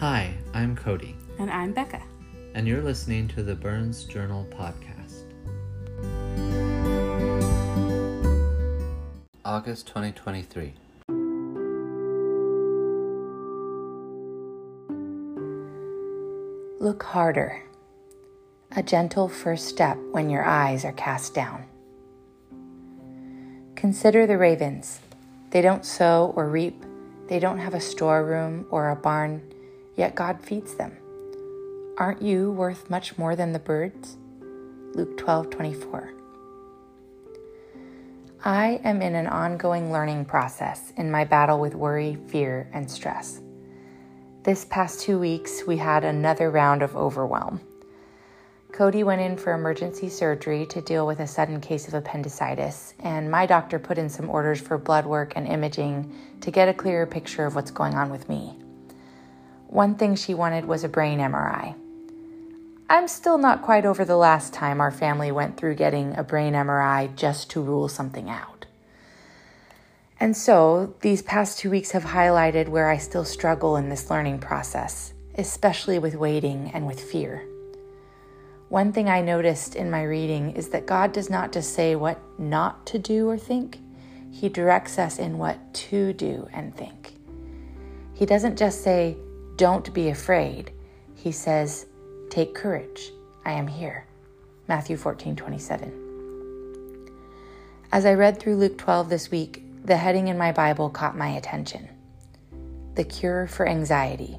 Hi, I'm Cody, And I'm Becca. and you're listening to the Burns Journal podcast. August 2023. Look harder. A gentle first step when your eyes are cast down. Consider the ravens. They don't sow or reap, they don't have a storeroom or a barn, yet God feeds them. Aren't you worth much more than the birds? Luke 12 24. I am in an ongoing learning process in my battle with worry, fear, and stress. This past two weeks, we had another round of overwhelm. Cody went in for emergency surgery to deal with a sudden case of appendicitis, and my doctor put in some orders for blood work and imaging to get a clearer picture of what's going on with me. One thing she wanted was a brain MRI. I'm still not quite over the last time our family went through getting a brain MRI just to rule something out. And so, these past two weeks have highlighted where I still struggle in this learning process, especially with waiting and with fear. One thing I noticed in my reading is that God does not just say what not to do or think, He directs us in what to do and think. He doesn't just say, don't be afraid. He says, take courage. I am here. Matthew 14 27. As I read through Luke 12 this week, the heading in my Bible caught my attention The Cure for Anxiety.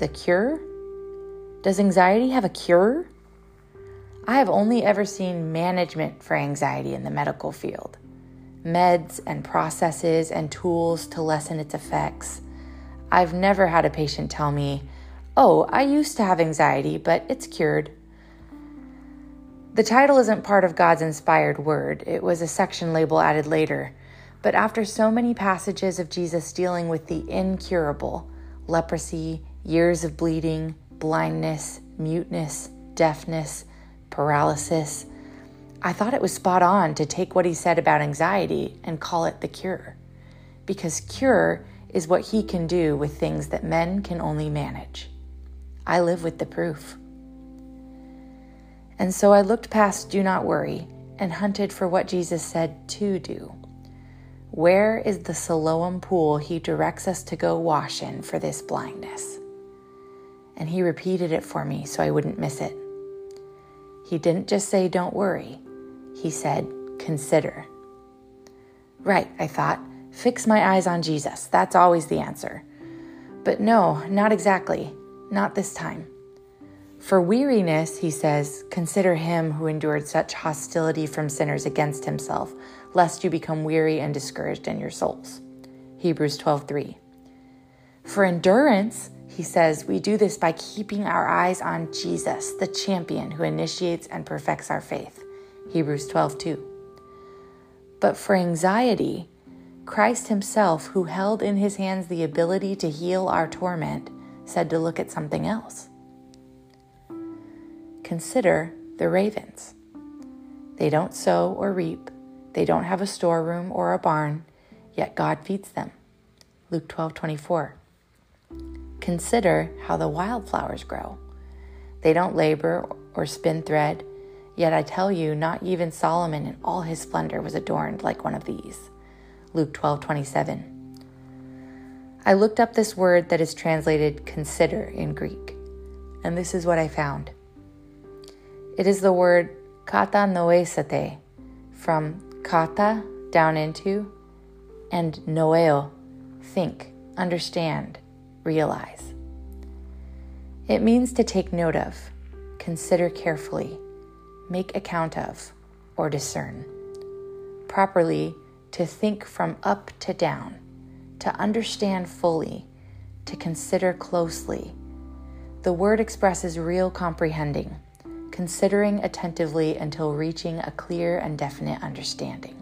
The cure? Does anxiety have a cure? I have only ever seen management for anxiety in the medical field meds and processes and tools to lessen its effects. I've never had a patient tell me, Oh, I used to have anxiety, but it's cured. The title isn't part of God's inspired word, it was a section label added later. But after so many passages of Jesus dealing with the incurable leprosy, years of bleeding, blindness, muteness, deafness, paralysis I thought it was spot on to take what he said about anxiety and call it the cure. Because cure is what he can do with things that men can only manage. I live with the proof. And so I looked past do not worry and hunted for what Jesus said to do. Where is the Siloam pool he directs us to go wash in for this blindness? And he repeated it for me so I wouldn't miss it. He didn't just say, Don't worry. He said, Consider. Right, I thought. Fix my eyes on Jesus. That's always the answer. But no, not exactly. Not this time. For weariness, he says, consider him who endured such hostility from sinners against himself, lest you become weary and discouraged in your souls. Hebrews 12:3. For endurance, he says, we do this by keeping our eyes on Jesus, the champion who initiates and perfects our faith. Hebrews 12:2. But for anxiety, Christ himself, who held in his hands the ability to heal our torment, said to look at something else. Consider the ravens. They don't sow or reap, they don't have a storeroom or a barn, yet God feeds them. Luke 12:24. Consider how the wildflowers grow. They don't labor or spin thread, yet I tell you, not even Solomon in all his splendor was adorned like one of these. Luke 12:27. I looked up this word that is translated consider in Greek, and this is what I found. It is the word kata noesate, from kata, down into, and noeo, think, understand, realize. It means to take note of, consider carefully, make account of, or discern. Properly, to think from up to down, to understand fully, to consider closely. The word expresses real comprehending, considering attentively until reaching a clear and definite understanding.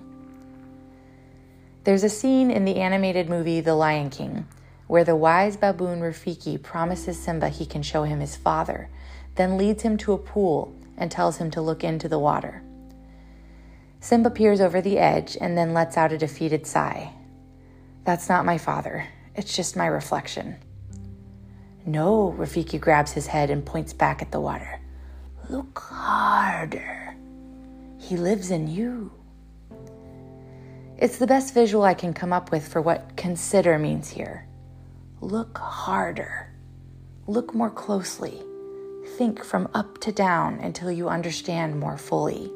There's a scene in the animated movie The Lion King where the wise baboon Rafiki promises Simba he can show him his father, then leads him to a pool and tells him to look into the water. Simba peers over the edge and then lets out a defeated sigh. That's not my father, it's just my reflection. No, Rafiki grabs his head and points back at the water. Look harder. He lives in you. It's the best visual I can come up with for what consider means here. Look harder. Look more closely. Think from up to down until you understand more fully.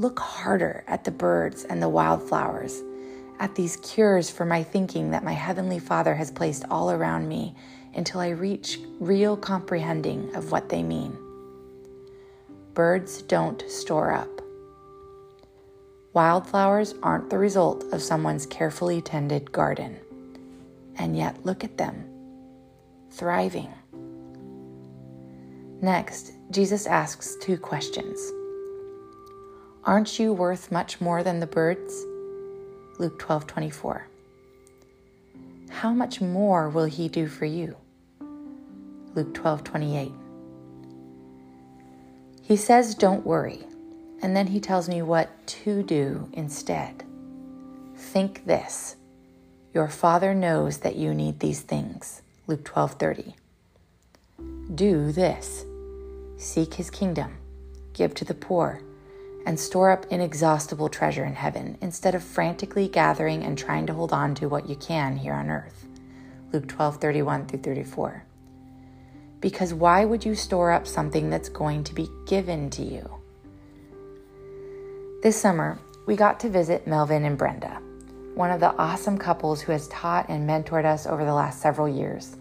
Look harder at the birds and the wildflowers, at these cures for my thinking that my Heavenly Father has placed all around me until I reach real comprehending of what they mean. Birds don't store up. Wildflowers aren't the result of someone's carefully tended garden. And yet, look at them, thriving. Next, Jesus asks two questions Aren't you worth much more than the birds? Luke 12 24. How much more will he do for you? Luke 12 28. He says, Don't worry, and then he tells me what to do instead. Think this Your Father knows that you need these things. Luke 12 30. Do this seek his kingdom, give to the poor and store up inexhaustible treasure in heaven instead of frantically gathering and trying to hold on to what you can here on earth. Luke 12 31 through 34. Because why would you store up something that's going to be given to you? This summer, we got to visit Melvin and Brenda, one of the awesome couples who has taught and mentored us over the last several years.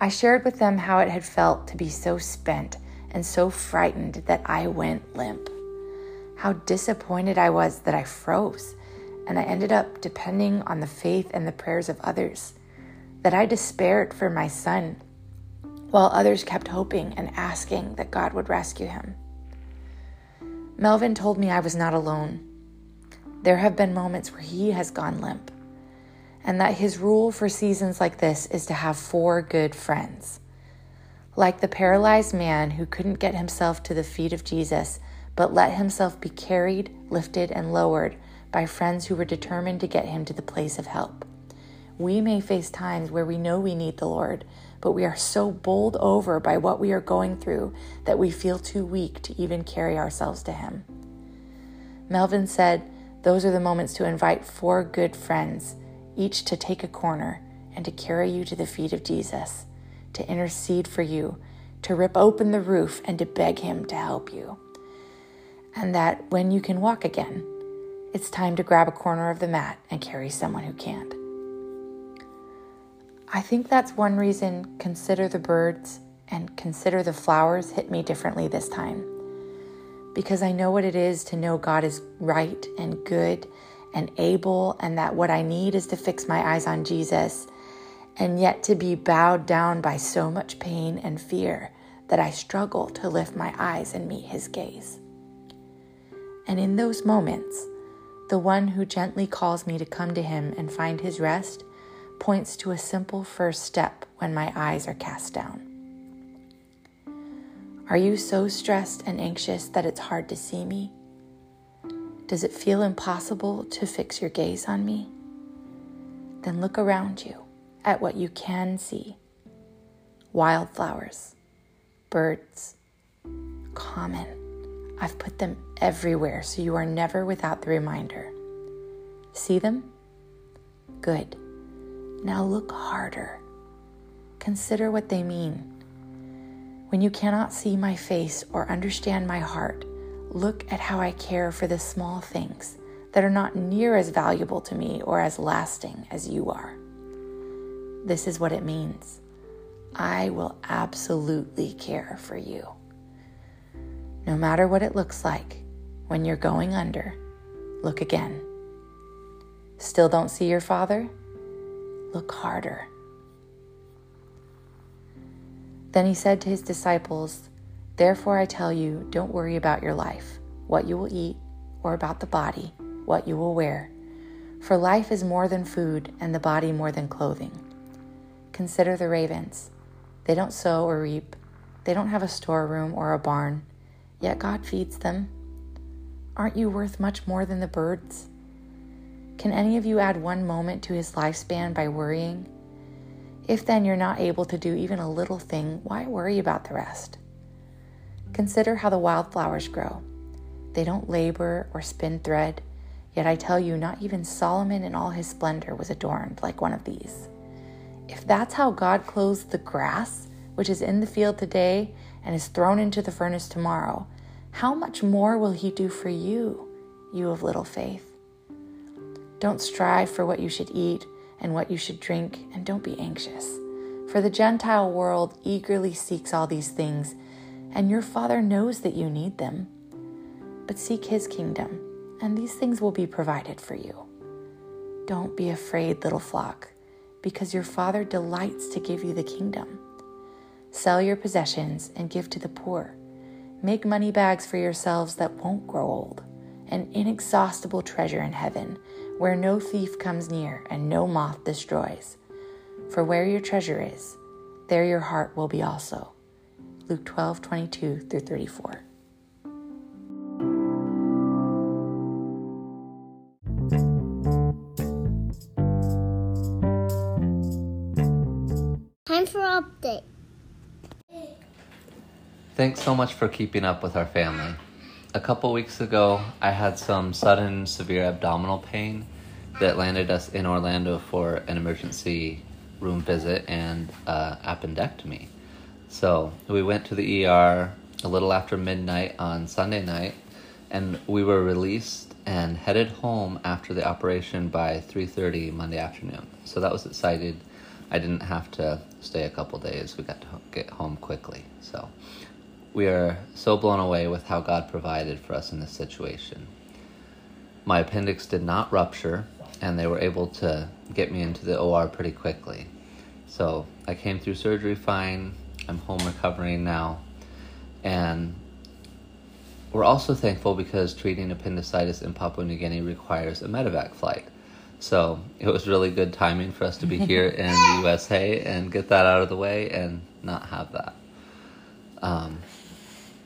I shared with them how it had felt to be so spent and so frightened that I went limp how disappointed I was that I froze and I ended up depending on the faith and the prayers of others, that I despaired for my son while others kept hoping and asking that God would rescue him. Melvin told me I was not alone. There have been moments where he has gone limp, and that his rule for seasons like this is to have four good friends. Like the paralyzed man who couldn't get himself to the feet of Jesus but let himself be carried, lifted, and lowered by friends who were determined to get him to the place of help. We may face times where we know we need the Lord, but we are so bowled over by what we are going through that we feel too weak to even carry ourselves to Him. Melvin said, Those are the moments to invite four good friends, each to take a corner and to carry you to the feet of Jesus, to intercede for you, to rip open the roof and to beg Him to help you and that when you can walk again, it's time to grab a corner of the mat and carry someone who can't. I think that's one reason Consider the Birds and Consider the Flowers hit me differently this time. Because I know what it is to know God is right and good and able, and that what I need is to fix my eyes on Jesus, and yet to be bowed down by so much pain and fear that I struggle to lift my eyes and meet His gaze. And in those moments, the one who gently calls me to come to him and find his rest points to a simple first step when my eyes are cast down. Are you so stressed and anxious that it's hard to see me? Does it feel impossible to fix your gaze on me? Then look around you at what you can see wildflowers, birds, common I've put them everywhere so you are never without the reminder. See them? Good. Now look harder. Consider what they mean. When you cannot see my face or understand my heart, look at how I care for the small things that are not near as valuable to me or as lasting as you are. This is what it means. I will absolutely care for you no matter what it looks like, when you're going under, look again. Still don't see your Father? Look harder. Then he said to his disciples, Therefore I tell you, don't worry about your life, what you will eat, or about the body, what you will wear. For life is more than food, and the body more than clothing. Consider the ravens. They don't sow or reap, they don't have a storeroom or a barn yet God feeds them. Aren't you worth much more than the birds? Can any of you add one moment to his lifespan by worrying? If then you're not able to do even a little thing, why worry about the rest? Consider how the wildflowers grow. They don't labor or spin thread, yet I tell you, not even Solomon in all his splendor was adorned like one of these. If that's how God clothes the grass, which is in the field today and is thrown into the furnace tomorrow, how much more will he do for you, you of little faith? Don't strive for what you should eat and what you should drink, and don't be anxious. For the Gentile world eagerly seeks all these things, and your Father knows that you need them. But seek His kingdom, and these things will be provided for you. Don't be afraid, little flock, because your Father delights to give you the kingdom. Sell your possessions and give to the poor. Make money bags for yourselves that won't grow old, an inexhaustible treasure in heaven where no thief comes near and no moth destroys. For where your treasure is, there your heart will be also. Luke 12, 22 through 34. Time for update. Thanks so much for keeping up with our family. A couple weeks ago, I had some sudden severe abdominal pain that landed us in Orlando for an emergency room visit and uh, appendectomy. So we went to the ER a little after midnight on Sunday night, and we were released and headed home after the operation by 3:30 Monday afternoon. So that was excited. I didn't have to stay a couple days. We got to get home quickly. So we are so blown away with how God provided for us in this situation. My appendix did not rupture, and they were able to get me into the OR pretty quickly. So I came through surgery fine. I'm home recovering now. And we're also thankful because treating appendicitis in Papua New Guinea requires a medevac flight. So it was really good timing for us to be here in the USA and get that out of the way and not have that. Um,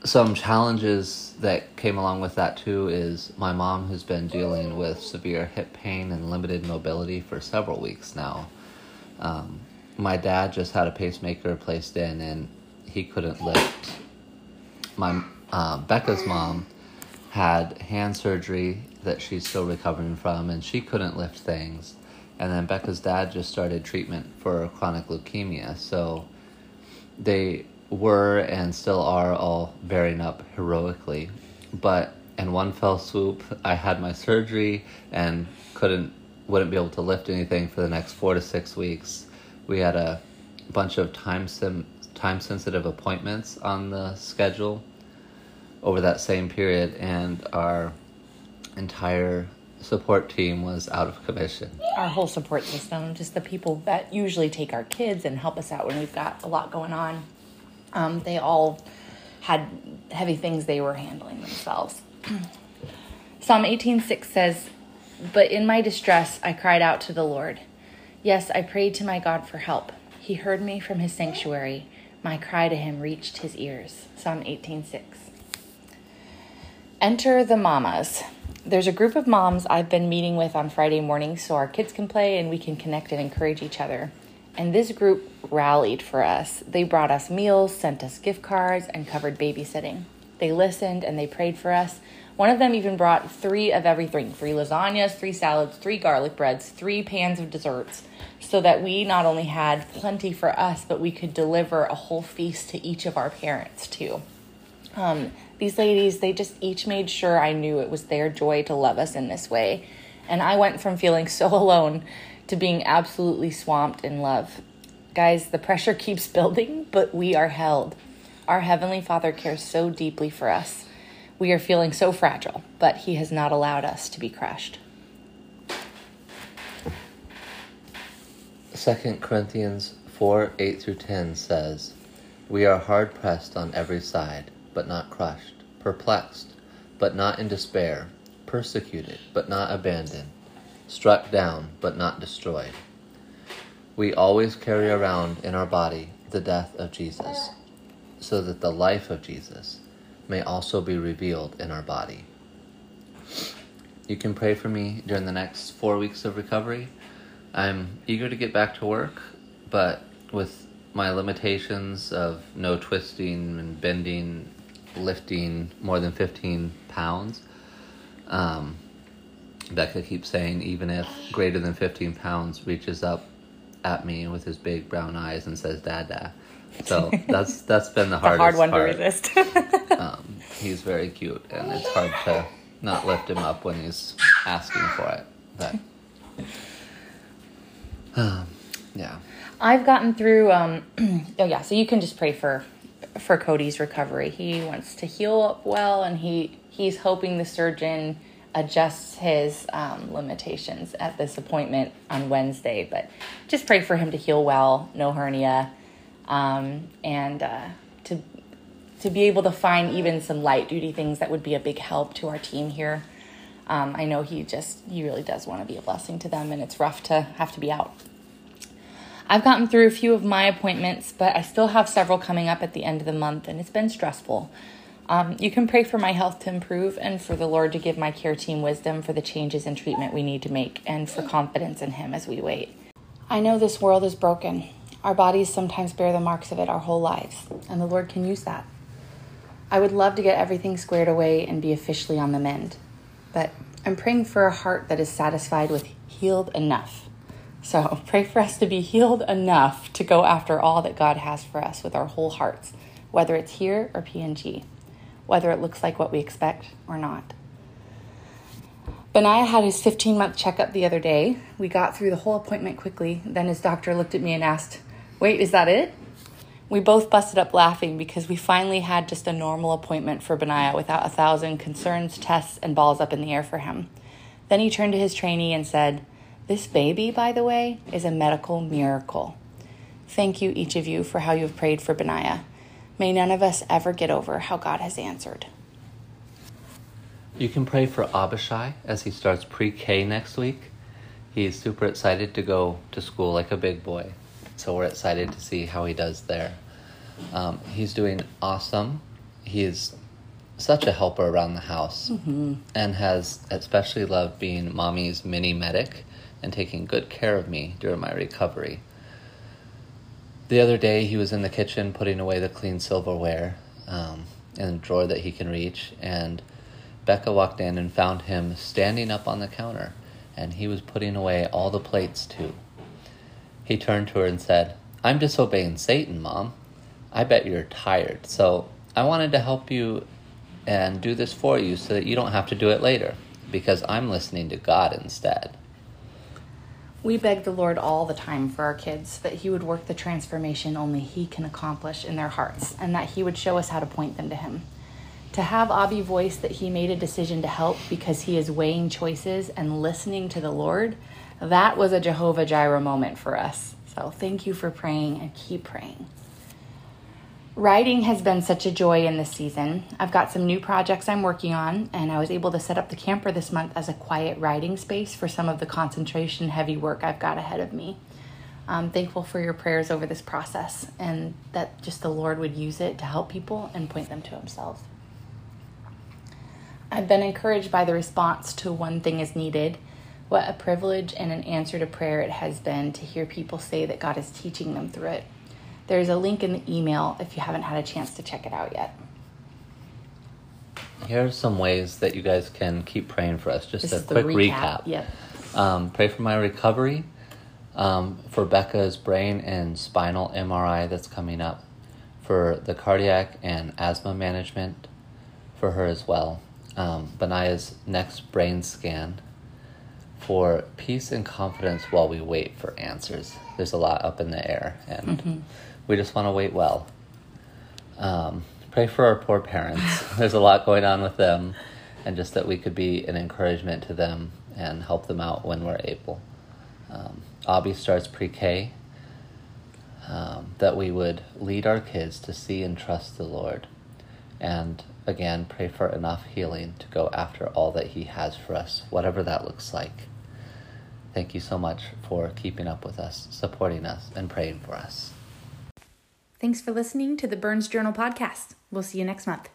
some challenges that came along with that too is my mom has been dealing with severe hip pain and limited mobility for several weeks now. Um, my dad just had a pacemaker placed in and he couldn't lift. My uh, Becca's mom had hand surgery that she's still recovering from and she couldn't lift things. And then Becca's dad just started treatment for chronic leukemia. So they were and still are all bearing up heroically. But in one fell swoop, I had my surgery and couldn't wouldn't be able to lift anything for the next four to six weeks. We had a bunch of time sim, time sensitive appointments on the schedule over that same period, and our entire support team was out of commission. Our whole support system, just the people that usually take our kids and help us out when we've got a lot going on, um, they all had heavy things they were handling themselves. Psalm 18:6 says, "But in my distress I cried out to the Lord. Yes, I prayed to my God for help. He heard me from his sanctuary. My cry to him reached his ears." Psalm 18:6. Enter the mamas. There's a group of moms I've been meeting with on Friday mornings so our kids can play and we can connect and encourage each other. And this group rallied for us. They brought us meals, sent us gift cards, and covered babysitting. They listened and they prayed for us. One of them even brought three of everything three lasagnas, three salads, three garlic breads, three pans of desserts, so that we not only had plenty for us, but we could deliver a whole feast to each of our parents, too. Um, these ladies, they just each made sure I knew it was their joy to love us in this way. And I went from feeling so alone to being absolutely swamped in love. Guys, the pressure keeps building, but we are held. Our Heavenly Father cares so deeply for us. We are feeling so fragile, but He has not allowed us to be crushed. 2 Corinthians 4 8 through 10 says, We are hard pressed on every side, but not crushed, perplexed, but not in despair, persecuted, but not abandoned, struck down, but not destroyed. We always carry around in our body the death of Jesus, so that the life of Jesus may also be revealed in our body. You can pray for me during the next four weeks of recovery. I'm eager to get back to work, but with my limitations of no twisting and bending, lifting more than 15 pounds, um, Becca keeps saying even if greater than 15 pounds reaches up at me with his big brown eyes and says "Dada," so that's that's been the hardest hard one part. to resist. um, he's very cute, and it's hard to not lift him up when he's asking for it. But um, yeah, I've gotten through. Um, oh yeah, so you can just pray for for Cody's recovery. He wants to heal up well, and he he's hoping the surgeon adjusts his um, limitations at this appointment on Wednesday. But just pray for him to heal well, no hernia, um, and uh, to to be able to find even some light duty things that would be a big help to our team here. Um, I know he just he really does want to be a blessing to them, and it's rough to have to be out. I've gotten through a few of my appointments, but I still have several coming up at the end of the month, and it's been stressful. Um, you can pray for my health to improve and for the Lord to give my care team wisdom for the changes in treatment we need to make and for confidence in Him as we wait. I know this world is broken. Our bodies sometimes bear the marks of it our whole lives, and the Lord can use that. I would love to get everything squared away and be officially on the mend, but I'm praying for a heart that is satisfied with healed enough. So pray for us to be healed enough to go after all that God has for us with our whole hearts, whether it's here or PNG, whether it looks like what we expect or not. Benaiah had his 15 month checkup the other day. We got through the whole appointment quickly. Then his doctor looked at me and asked, Wait, is that it? We both busted up laughing because we finally had just a normal appointment for Benaiah without a thousand concerns, tests, and balls up in the air for him. Then he turned to his trainee and said, This baby, by the way, is a medical miracle. Thank you, each of you, for how you have prayed for Benaiah. May none of us ever get over how God has answered. you can pray for Abishai as he starts pre-K next week. He's super excited to go to school like a big boy, so we're excited to see how he does there. Um, he's doing awesome. He is such a helper around the house and has especially loved being mommy's mini medic and taking good care of me during my recovery. The other day, he was in the kitchen putting away the clean silverware um, in a drawer that he can reach, and Becca walked in and found him standing up on the counter, and he was putting away all the plates too. He turned to her and said, I'm disobeying Satan, Mom. I bet you're tired, so I wanted to help you and do this for you so that you don't have to do it later, because I'm listening to God instead. We beg the Lord all the time for our kids that He would work the transformation only He can accomplish in their hearts and that He would show us how to point them to Him. To have Abby voice that he made a decision to help because he is weighing choices and listening to the Lord, that was a Jehovah Jireh moment for us. So thank you for praying and keep praying. Writing has been such a joy in this season. I've got some new projects I'm working on, and I was able to set up the camper this month as a quiet writing space for some of the concentration heavy work I've got ahead of me. I'm thankful for your prayers over this process and that just the Lord would use it to help people and point them to Himself. I've been encouraged by the response to One Thing is Needed. What a privilege and an answer to prayer it has been to hear people say that God is teaching them through it. There's a link in the email if you haven't had a chance to check it out yet. Here are some ways that you guys can keep praying for us. Just This a quick recap. recap. Yep. Um, pray for my recovery, um, for Becca's brain and spinal MRI that's coming up, for the cardiac and asthma management for her as well, um, Benaiah's next brain scan, for peace and confidence while we wait for answers. There's a lot up in the air, and we just want to wait well. Um, pray for our poor parents. There's a lot going on with them, and just that we could be an encouragement to them and help them out when we're able. Um, Abby starts pre K. Um, that we would lead our kids to see and trust the Lord. And again, pray for enough healing to go after all that He has for us, whatever that looks like. Thank you so much for keeping up with us, supporting us, and praying for us. Thanks for listening to the Burns Journal podcast. We'll see you next month.